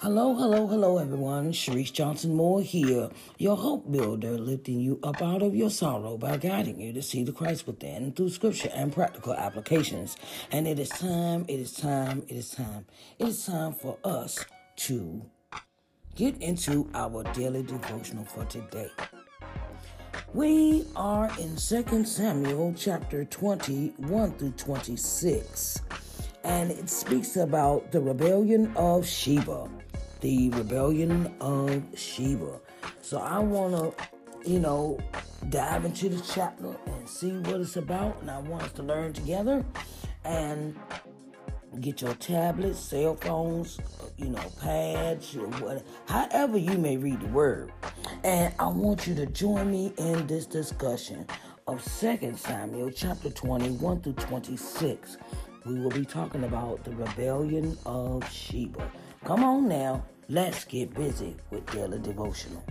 Hello, hello, hello, everyone. Sharise Johnson Moore here, your hope builder, lifting you up out of your sorrow by guiding you to see the Christ within through scripture and practical applications. And it is time, it is time, it is time, it is time for us to get into our daily devotional for today. We are in 2 Samuel chapter 21 through 26, and it speaks about the rebellion of Sheba the rebellion of Sheba. So I want to, you know, dive into the chapter and see what it's about. And I want us to learn together and get your tablets, cell phones, you know, pads, or whatever, however you may read the word. And I want you to join me in this discussion of 2 Samuel chapter 21 through 26. We will be talking about the rebellion of Sheba. Come on now, let's get busy with daily devotional.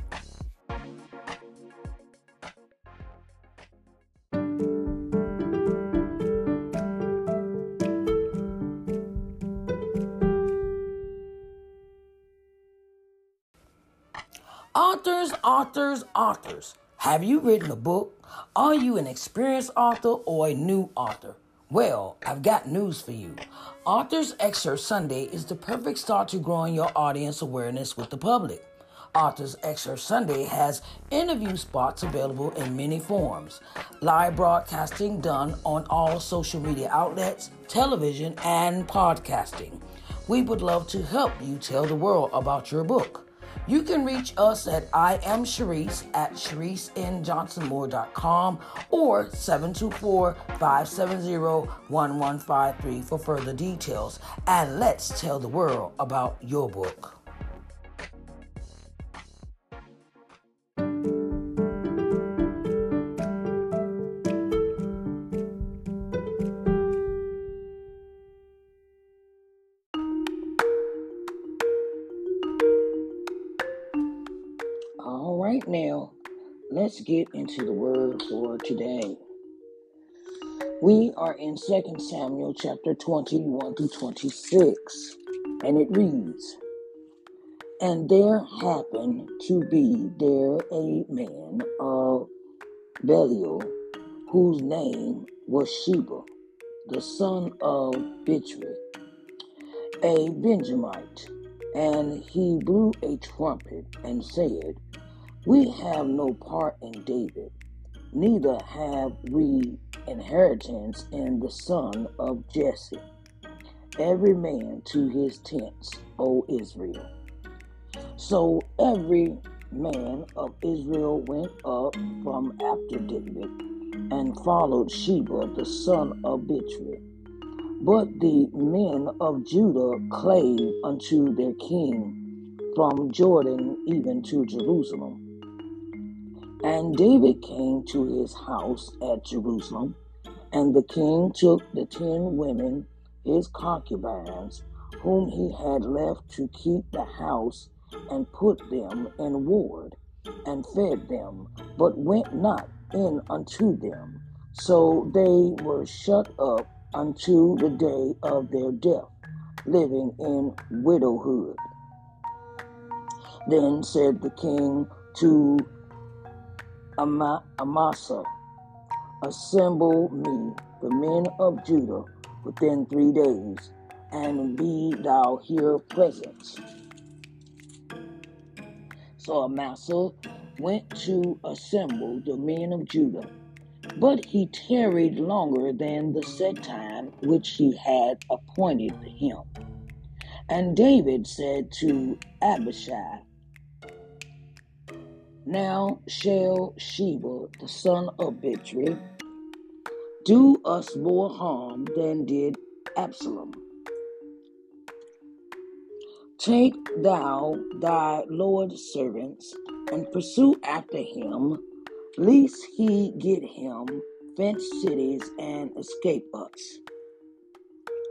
Authors, authors, authors. Have you written a book? Are you an experienced author or a new author? Well, I've got news for you. Authors Excerpt Sunday is the perfect start to growing your audience awareness with the public. Authors Excerpt Sunday has interview spots available in many forms live broadcasting done on all social media outlets, television, and podcasting. We would love to help you tell the world about your book. You can reach us at I am Sharise at ShariseNJohnsonMoore.com or 724-570-1153 for further details. And let's tell the world about your book. Let's get into the word for today. We are in 2 Samuel chapter 21 to 26, and it reads, And there happened to be there a man of Belial, whose name was Sheba, the son of Bichri, a Benjamite, and he blew a trumpet and said, we have no part in David, neither have we inheritance in the son of Jesse. Every man to his tents, O Israel. So every man of Israel went up from after David and followed Sheba the son of Bichri. But the men of Judah clave unto their king from Jordan even to Jerusalem. And David came to his house at Jerusalem, and the king took the ten women, his concubines, whom he had left to keep the house, and put them in ward, and fed them, but went not in unto them. So they were shut up unto the day of their death, living in widowhood. Then said the king to Amasa, assemble me, the men of Judah, within three days, and be thou here present. So Amasa went to assemble the men of Judah, but he tarried longer than the set time which he had appointed him. And David said to Abishai, now shall Sheba, the son of Bichri, do us more harm than did Absalom. Take thou thy Lord's servants and pursue after him, lest he get him fenced cities and escape us.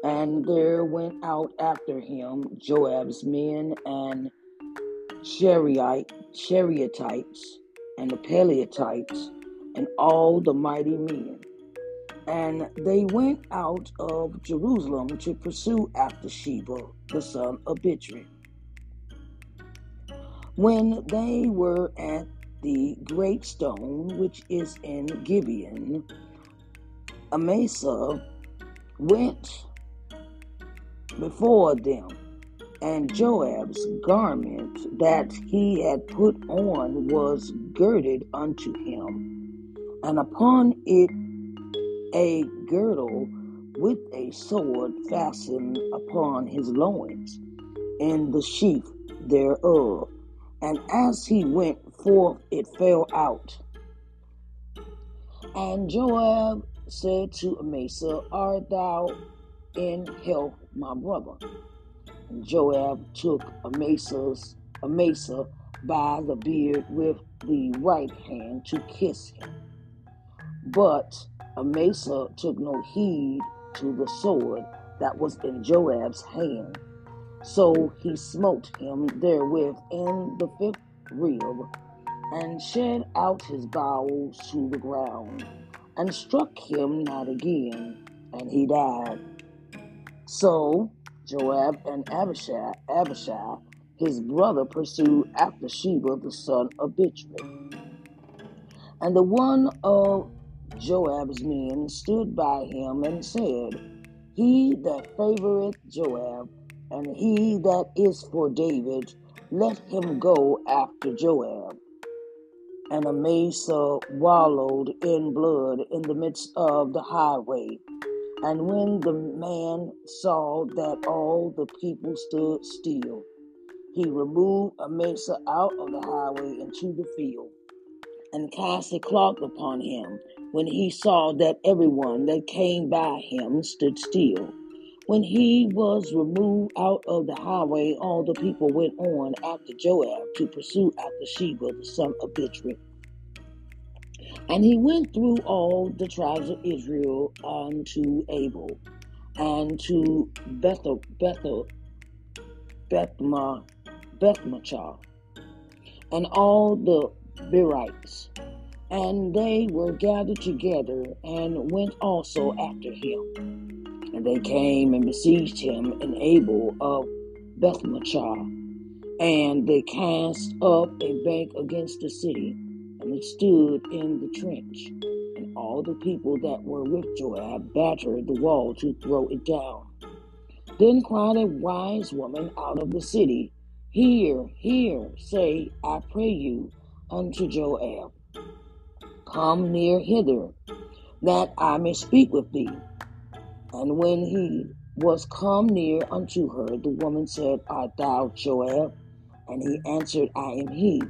And there went out after him Joab's men and Shariite, Cherethites and the Pelethites and all the mighty men. And they went out of Jerusalem to pursue after Sheba, the son of Bichri. When they were at the great stone which is in Gibeon, Amasa went before them, and Joab's garment that he had put on was girded unto him, and upon it a girdle with a sword fastened upon his loins, and the sheath thereof. And as he went forth, it fell out. And Joab said to Amasa, Art thou in health, my brother? Joab took Amasa's Amasa by the beard with the right hand to kiss him. But Amasa took no heed to the sword that was in Joab's hand. So he smote him therewith in the fifth rib, and shed out his bowels to the ground, and struck him not again, and he died. So Joab and Abishai, Abishai, his brother, pursued after Sheba the son of Bichri. And the one of Joab's men stood by him and said, He that favoreth Joab, and he that is for David, let him go after Joab. And Amasa wallowed in blood in the midst of the highway. And when the man saw that all the people stood still, he removed Amasa out of the highway into the field, and cast a cloth upon him, when he saw that everyone that came by him stood still. When he was removed out of the highway, all the people went on after Joab to pursue after Sheba the son of Bichri. And he went through all the tribes of Israel unto Abel, and to Bethel, Bethel, Bethma, Bethmaachah, and all the Berites. And they were gathered together and went also after him. And they came and besieged him in Abel of Bethmaachah. And they cast up a bank against the city and stood in the trench. And all the people that were with Joab battered the wall to throw it down. Then cried a wise woman out of the city, Hear, hear, say, I pray you, unto Joab, Come near hither, that I may speak with thee. And when he was come near unto her, the woman said, Art thou Joab? And he answered, I am he.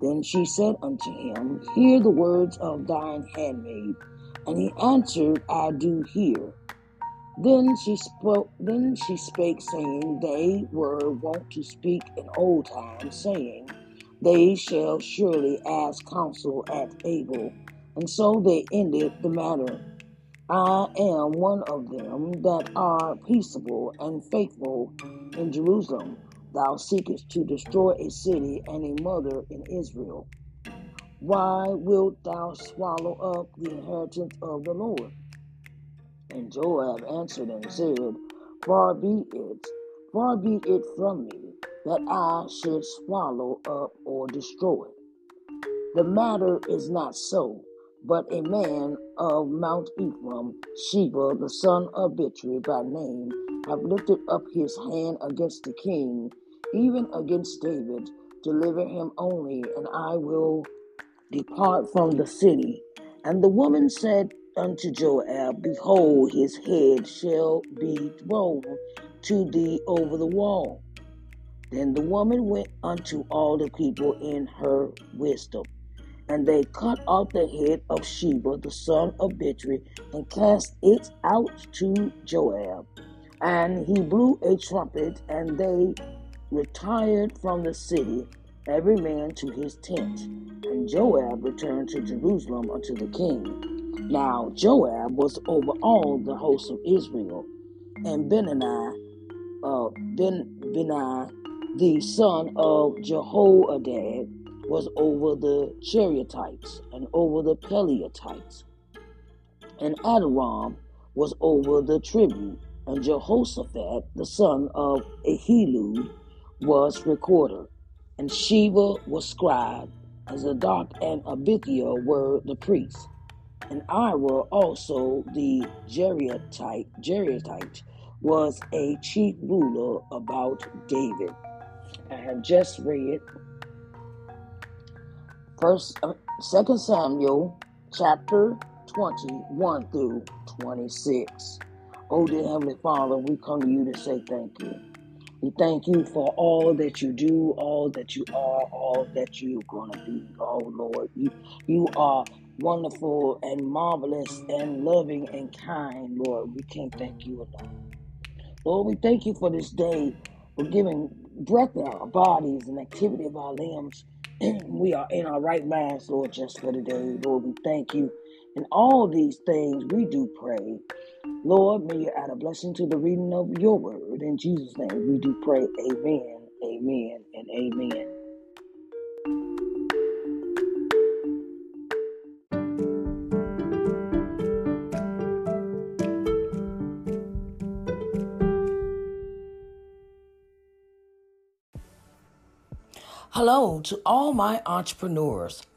Then she said unto him, Hear the words of thine handmaid. And he answered, I do hear. Then she spoke then she spake, saying, They were wont to speak in old times, saying, They shall surely ask counsel at Abel. And so they ended the matter. I am one of them that are peaceable and faithful in Jerusalem Thou seekest to destroy a city and a mother in Israel. Why wilt thou swallow up the inheritance of the Lord? And Joab answered and said, Far be it, far be it from me, that I should swallow up or destroy. The matter is not so, but a man of Mount Ephraim, Sheba, the son of Bichri by name, have lifted up his hand against the king, even against David. Deliver him only, and I will depart from the city. And the woman said unto Joab, Behold, his head shall be thrown to thee over the wall. Then the woman went unto all the people in her wisdom. And they cut off the head of Sheba, the son of Bichri, and cast it out to Joab. And he blew a trumpet, and they retired from the city, every man to his tent. And Joab returned to Jerusalem unto the king. Now Joab was over all the hosts of Israel, and Benani, uh, ben, Benai, the son of Jehoiada, was over the Cherethites and over the Pelethites. And Adoram was over the tribute, and Jehoshaphat, the son of Ahilud, was recorder. and Sheba was scribe, and Zadok and Abiathar were the priests. And Ira also the Geriatite, Geriatite was a chief ruler about David. I have just read First, uh, Second Samuel chapter 21 through 26. Oh, dear Heavenly Father, we come to you to say thank you. We thank you for all that you do, all that you are, all that you're going to be. Oh, Lord, you, you are wonderful and marvelous and loving and kind, Lord. We can't thank you enough. Lord, we thank you for this day, for giving breath in our bodies and activity of our limbs. we are in our right minds, Lord, just for today. Lord, we thank you. In all these things, we do pray. Lord, may you add a blessing to the reading of your word. In Jesus' name, we do pray. Amen, amen, and amen. Hello to all my entrepreneurs.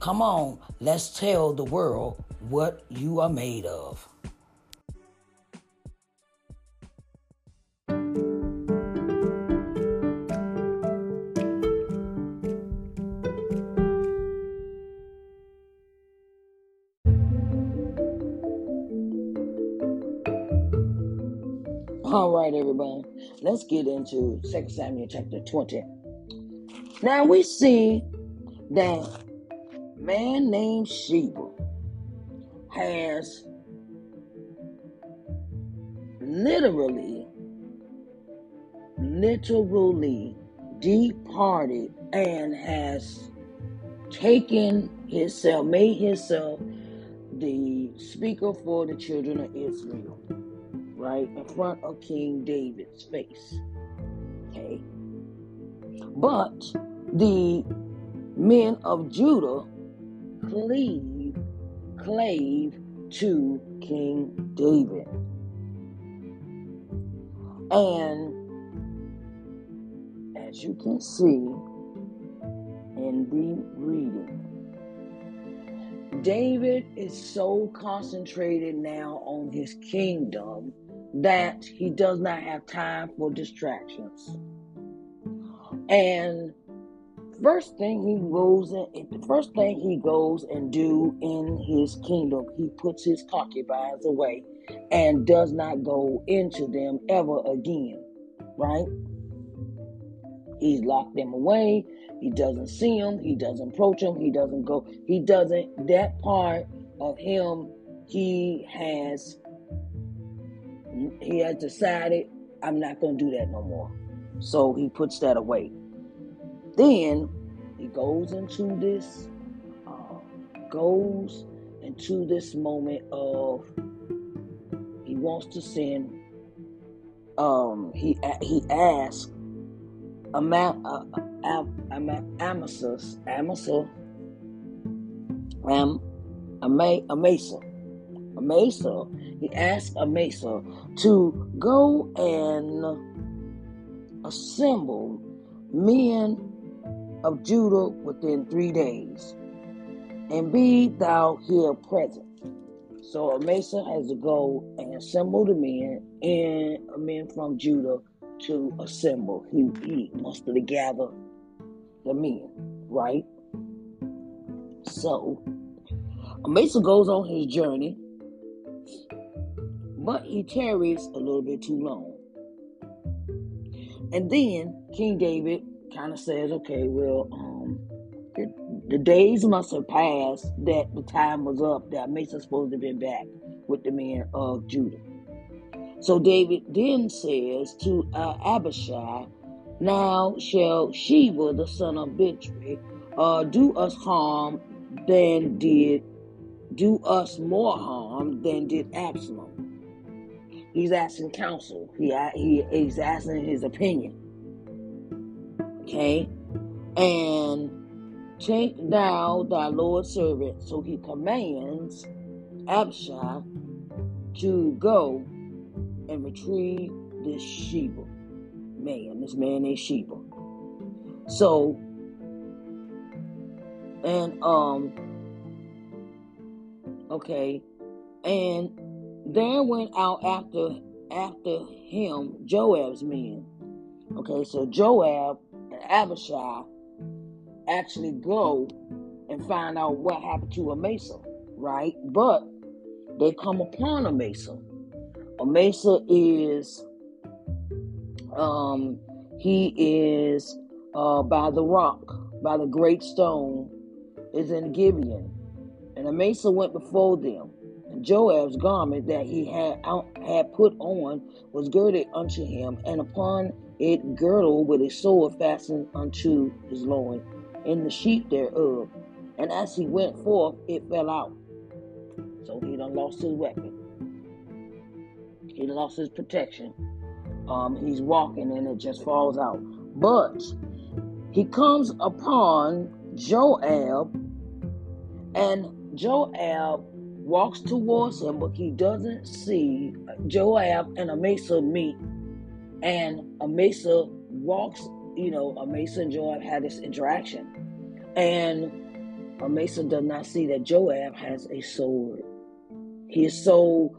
Come on, let's tell the world what you are made of. All right, everybody. Let's get into 2 Samuel chapter 20. Now we see that man named Sheba has literally, literally departed and has taken himself, made himself the speaker for the children of Israel, right in front of King David's face. Okay. But the men of Judah cleave, clave to King David. And as you can see in the reading, David is so concentrated now on his kingdom that he does not have time for distractions. And first thing he goes in, the first thing he goes and do in his kingdom, he puts his concubines away and does not go into them ever again. Right? He's locked them away. He doesn't see them. He doesn't approach them. He doesn't go. He doesn't. That part of him, he has. He has decided, I'm not going to do that no more. So he puts that away. Then he goes into this, uh, goes into this moment of he wants to sin. Um, he he asks Ama, uh, Am, Am, Amasa, Amasa, Am, Ama, Amasa, Amasa. He asked Amasa to go and assemble men of Judah within three days, and be thou here present. So Amasa has to go and assemble the men and men from Judah to assemble. He, he to gather the men, right? So Amasa goes on his journey, but he tarries a little bit too long. And then King David kind of says, okay, well, um, the, the, days must have passed that the time was up that Mason supposed to been back with the men of Judah. So David then says to uh, Abishai, Now shall Sheba, the son of Bichri, uh, do us harm than did do us more harm than did Absalom. He's asking counsel. He, he he's asking his opinion. Okay, and take thou thy Lord's servant. So he commands Abishai to go and retrieve this Sheba man, this man named Sheba. So, and um, okay, and there went out after after him Joab's men. Okay, so Joab Abishai actually go and find out what happened to Amasa, right? But they come upon Amasa. Amasa is um he is uh by the rock, by the great stone, is in Gibeon. And Amasa went before them. And Joab's garment that he had out, had put on was girded unto him, and upon it girdle with a sword fastened unto his loin, in the sheath thereof. And as he went forth, it fell out. So he done lost his weapon. He lost his protection. Um, he's walking and it just falls out. But he comes upon Joab, and Joab walks towards him, but he doesn't see Joab and Amasa meet. And Amasa walks, you know, Amasa and Joab had this interaction. And Amasa does not see that Joab has a sword. He is so,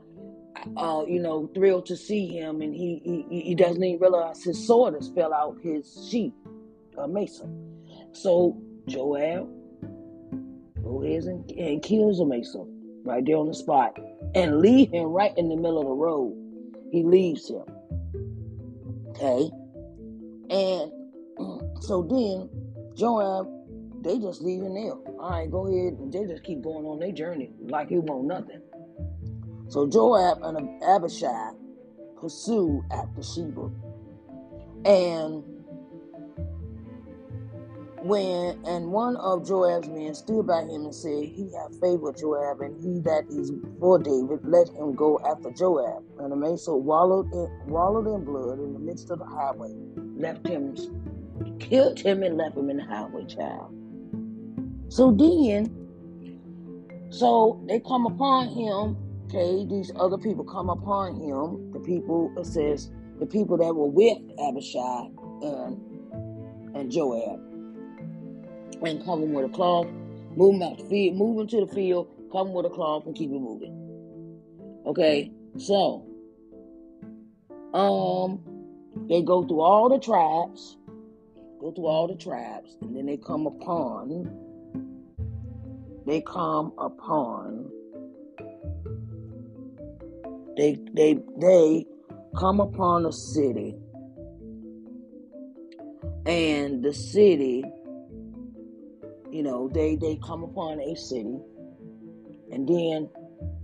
uh, you know, thrilled to see him, and he, he he doesn't even realize his sword has fell out his sheath, Amasa. So Joab goes and, and kills Amasa right there on the spot and leave him right in the middle of the road. He leaves him. Okay. And so then Joab, they just leave him there. All right, go ahead. They just keep going on their journey like he won't nothing. So Joab and Abishai pursue after Sheba. And when and one of Joab's men stood by him and said, He hath favored Joab, and he that is for David, let him go after Joab. And Amasa wallowed in, wallowed in blood in the midst of the highway, left him, killed him, and left him in the highway, child. So then, so they come upon him. Okay, these other people come upon him. The people it says the people that were with Abishai and and Joab and cover them with a cloth, move them out the field, move them to the field, cover them with a cloth, and keep it moving. Okay, so um, they go through all the tribes, go through all the tribes, and then they come upon, they come upon, they they they come upon a city, and the city you know, they they come upon a city, and then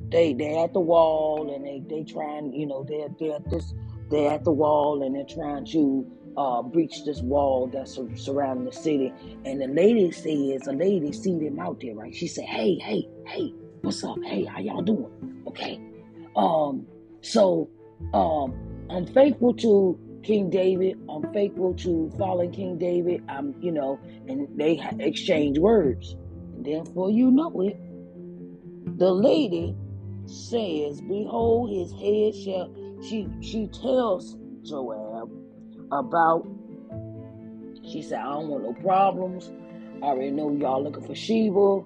they they at the wall, and they they trying. you know they're they're at this they're at the wall, and they're trying to uh, breach this wall that's surrounding the city. And the lady says, a lady see them out there, right? She said, "Hey, hey, hey, what's up? Hey, how y'all doing? Okay." Um, so um, I'm faithful to King David. I'm faithful to following King David. I'm, you know, and they exchange words. And therefore, you know it. The lady says, Behold, his head shall. She she tells Joab about. She said, I don't want no problems. I already know y'all looking for Sheba.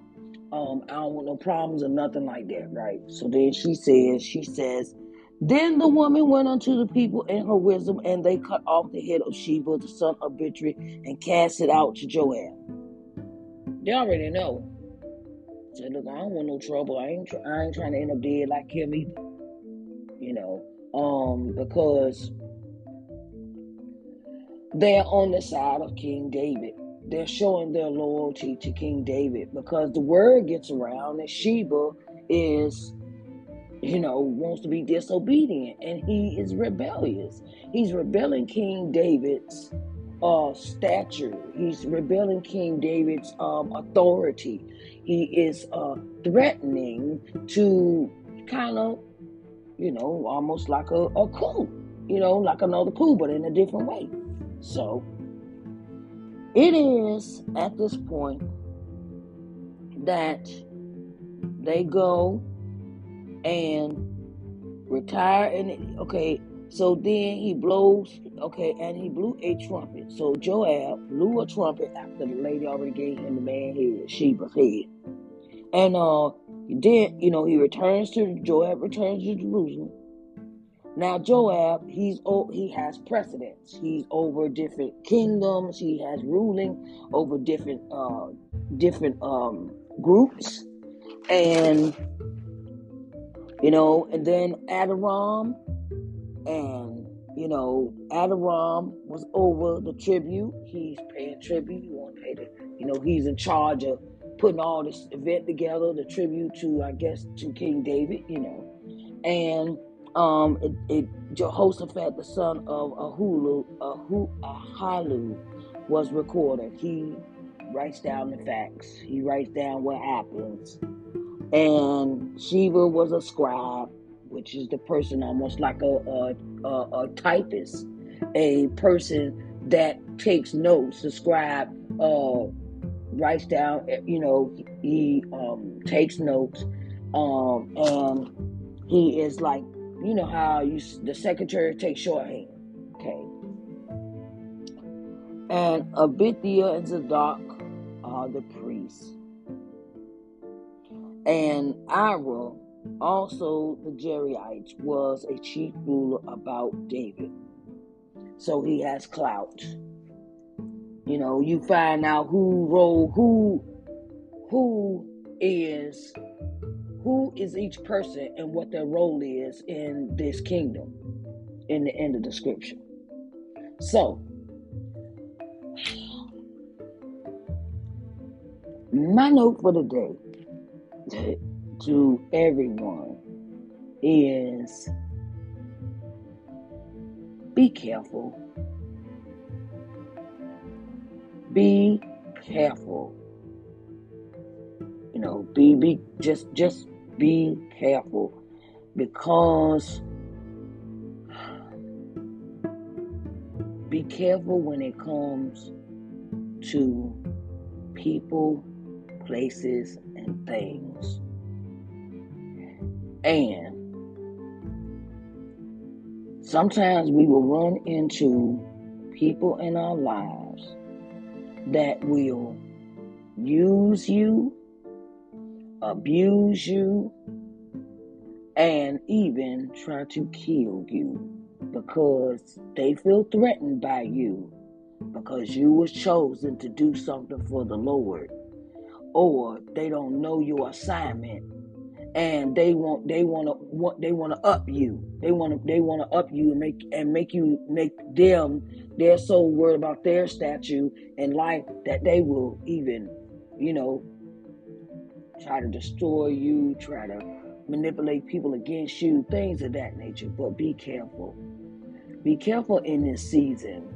Um, I don't want no problems or nothing like that, right? So then she says, she says, then the woman went unto the people in her wisdom, and they cut off the head of Sheba, the son of Bichri, and cast it out to Joab. They already know. Said, look, I don't want no trouble. I ain't, I ain't trying to end up dead like him either. you know, um, because they're on the side of King David. They're showing their loyalty to King David because the word gets around that Sheba is, you know, wants to be disobedient and he is rebellious. He's rebelling King David's uh, stature. He's rebelling King David's um, authority. He is uh, threatening to kind of, you know, almost like a, a coup, you know, like another coup, but in a different way. So it is at this point that they go and retire and okay so then he blows okay and he blew a trumpet. So joab blew a trumpet after the lady already gave him the man head sheba's head. And uh then you know he returns to joab returns to jerusalem. Now Joab, he's old he has precedence. He's over different kingdoms. He has ruling over different uh, different um, groups, and you know, and then Adoram, and you know, Adoram was over the tribute. He's paying tribute. He want to pay the, you know, he's in charge of putting all this event together, the tribute to, I guess, to King David. You know, and um, it, it, Jehoshaphat, the son of Ahulu, Ahu, Ahalu, was recorded. He writes down the facts. He writes down what happens. And Sheba was a scribe, which is the person almost like a, a, a, a typist, a person that takes notes. The scribe uh, writes down, you know, he um, takes notes, um, and he is like you know how you the secretary takes shorthand. Okay. And Abithia and Zadok are the priests. And Ira, also the Jerites, was a chief ruler about David. So he has clout. You know, you find out who role who who is who is each person and what their role is in this kingdom in the end of the scripture. So, my note for the day to everyone is be careful. Be careful you know, be be just just be careful because be careful when it comes to people, places, and things. And sometimes we will run into people in our lives that will use you abuse you, and even try to kill you because they feel threatened by you because you was chosen to do something for the Lord or they don't know your assignment and they want they want to want they want to up you they want to they want to up you and make and make you make them they're so worried about their statue and life that they will even you know try to destroy you, try to manipulate people against you, things of that nature. But be careful. Be careful in this season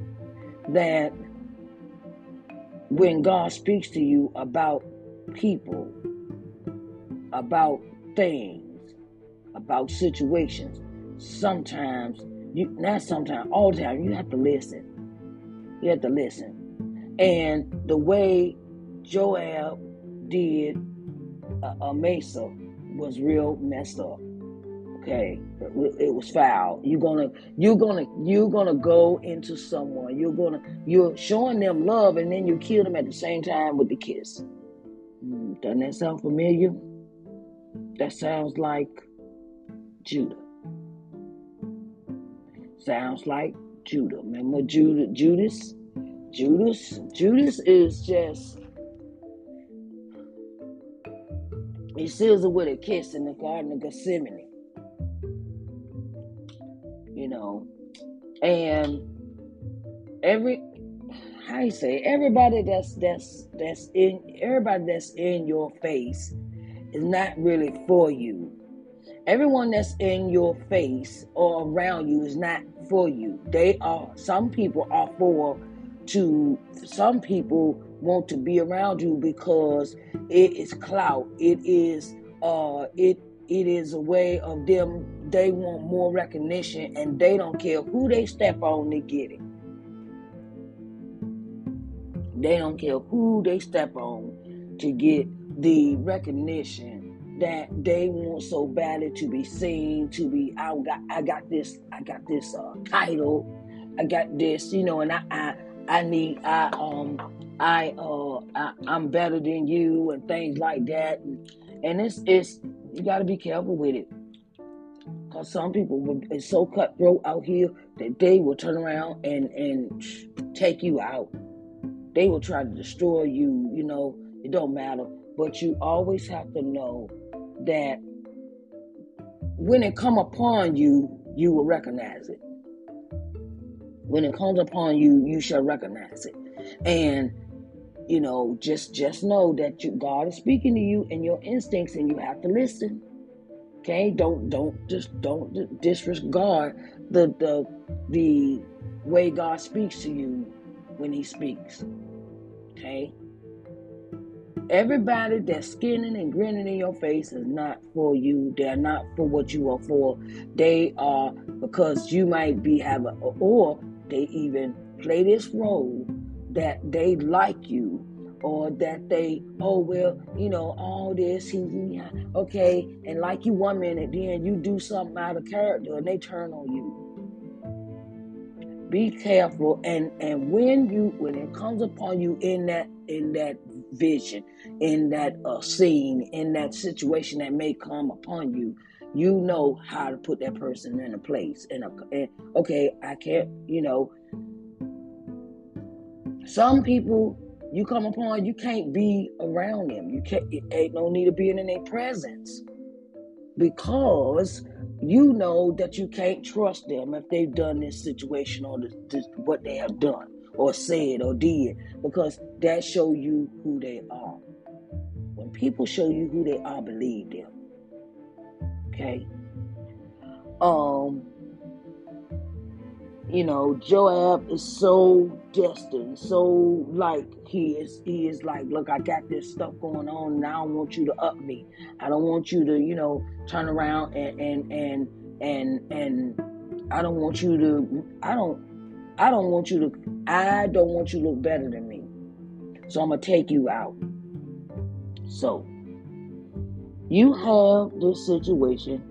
that when God speaks to you about people, about things, about situations, sometimes you not sometimes, all the time, you have to listen. You have to listen. And the way Joab did a, Mesa was real messed up. Okay, it was foul. You're gonna, you're gonna, you're gonna go into someone. You're gonna, you're showing them love, and then you kill them at the same time with the kiss. Hmm, doesn't that sound familiar? That sounds like Judah. Sounds like Judah. Remember Judah, Judas? Judas, Judas is just He seals it with a kiss in the Garden of Gethsemane. you know, and every you say everybody that's that's that's in everybody that's in your face is not really for you. Everyone that's in your face or around you is not for you. They are some people are for to some people want to be around you because it is clout. It is uh it it is a way of them they want more recognition and they don't care who they step on to get it. They don't care who they step on to get the recognition that they want so badly to be seen, to be I got I got this I got this uh, title, I got this, you know, and I I, I need I um I uh I, I'm better than you and things like that, and, and it's it's you got to be careful with it. Cause some people it's so cutthroat out here that they will turn around and and take you out. They will try to destroy you. You know, it don't matter. But you always have to know that when it come upon you, you will recognize it. When it comes upon you, you shall recognize it. And you know, just just know that you, God is speaking to you and your instincts, and you have to listen. Okay, don't don't just don't disregard the the the way God speaks to you when He speaks. Okay. Everybody that's skinning and grinning in your face is not for you. They're not for what you are for. They are because you might be having, or they even play this role that they like you or that they oh well you know all this he, he okay and like you one minute then you do something out of character and they turn on you be careful and and when you when it comes upon you in that in that vision in that uh, scene in that situation that may come upon you you know how to put that person in a place and, a, and okay i can't you know some people you come upon, you can't be around them. You can't. It ain't no need of being in their presence because you know that you can't trust them if they've done this situation or this, this, what they have done or said or did because that show you who they are. When people show you who they are, believe them. Okay. Um you know, Joab is so destined, so like he is he is like, look, I got this stuff going on and I don't want you to up me. I don't want you to, you know, turn around and and and and and I don't want you to I don't I don't want you to I don't want you to look better than me. So I'm gonna take you out. So you have this situation,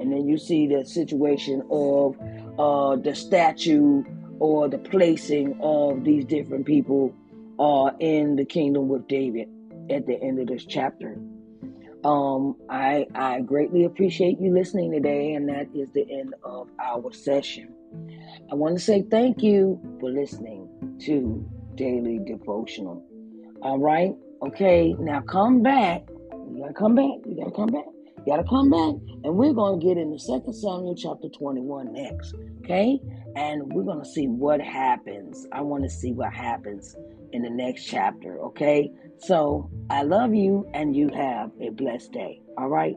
and then you see the situation of uh, the statue or the placing of these different people uh, in the kingdom with David at the end of this chapter. Um, I I greatly appreciate you listening today, and that is the end of our session. I want to say thank you for listening to Daily Devotional. All right, okay, now come back. You gotta come back. You gotta come back. You gotta come back, and we're gonna get into Second Samuel chapter 21 next. Okay? And we're going to see what happens. I want to see what happens in the next chapter. Okay? So I love you, and you have a blessed day. All right?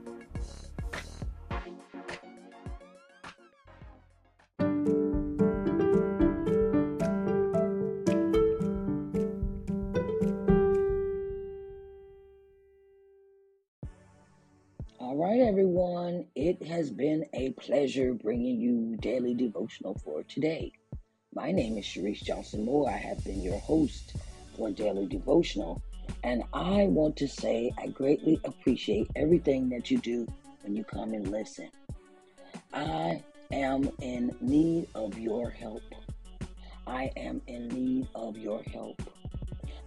It has been a pleasure bringing you daily devotional for today. My name is Sharise Johnson Moore. I have been your host for Daily Devotional, and I want to say I greatly appreciate everything that you do when you come and listen. I am in need of your help. I am in need of your help.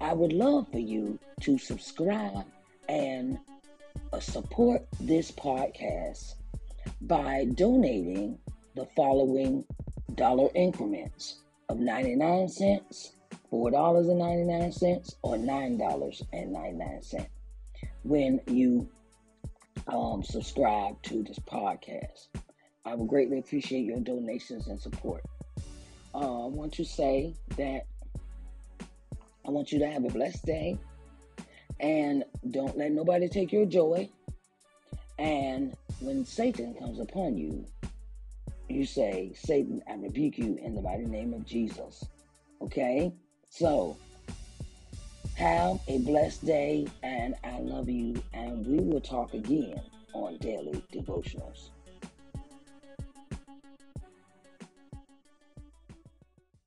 I would love for you to subscribe and uh, support this podcast by donating the following dollar increments of 99 cents, $4.99, or $9.99 when you um, subscribe to this podcast. I would greatly appreciate your donations and support. Uh, I want to say that I want you to have a blessed day and don't let nobody take your joy. And when Satan comes upon you, you say, Satan, I rebuke you in the mighty name of Jesus. Okay? So, have a blessed day, and I love you, and we will talk again on Daily Devotionals.